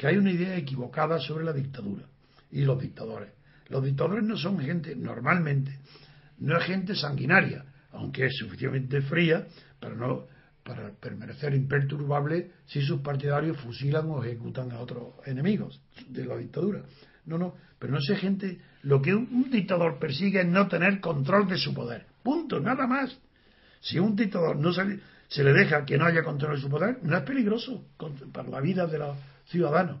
que hay una idea equivocada sobre la dictadura y los dictadores. Los dictadores no son gente, normalmente, no es gente sanguinaria, aunque es suficientemente fría para no para permanecer imperturbable si sus partidarios fusilan o ejecutan a otros enemigos de la dictadura. No, no, pero no es gente. Lo que un, dictador persigue es no tener control de su poder. Punto, nada más. Si un dictador no se, se le deja que no haya control de su poder, no es peligroso para la vida de los ciudadanos.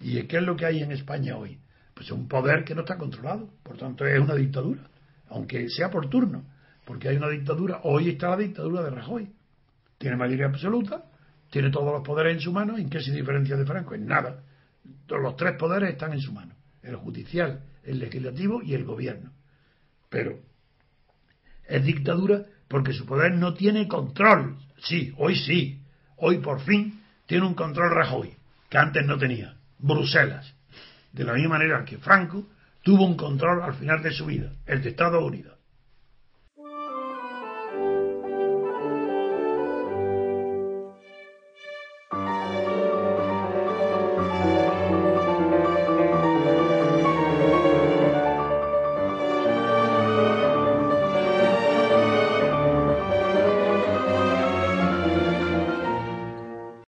¿Y qué es lo que hay en España hoy? Pues un poder que no está controlado. Por tanto, es una dictadura, aunque sea por turno. Porque hay una dictadura. Hoy está la dictadura de Rajoy. Tiene mayoría absoluta, tiene todos los poderes en su mano. ¿En qué se diferencia de Franco? En nada. Los tres poderes están en su mano el judicial, el legislativo y el gobierno. Pero es dictadura porque su poder no tiene control. Sí, hoy sí. Hoy por fin tiene un control Rajoy, que antes no tenía. Bruselas. De la misma manera que Franco tuvo un control al final de su vida, el de Estados Unidos.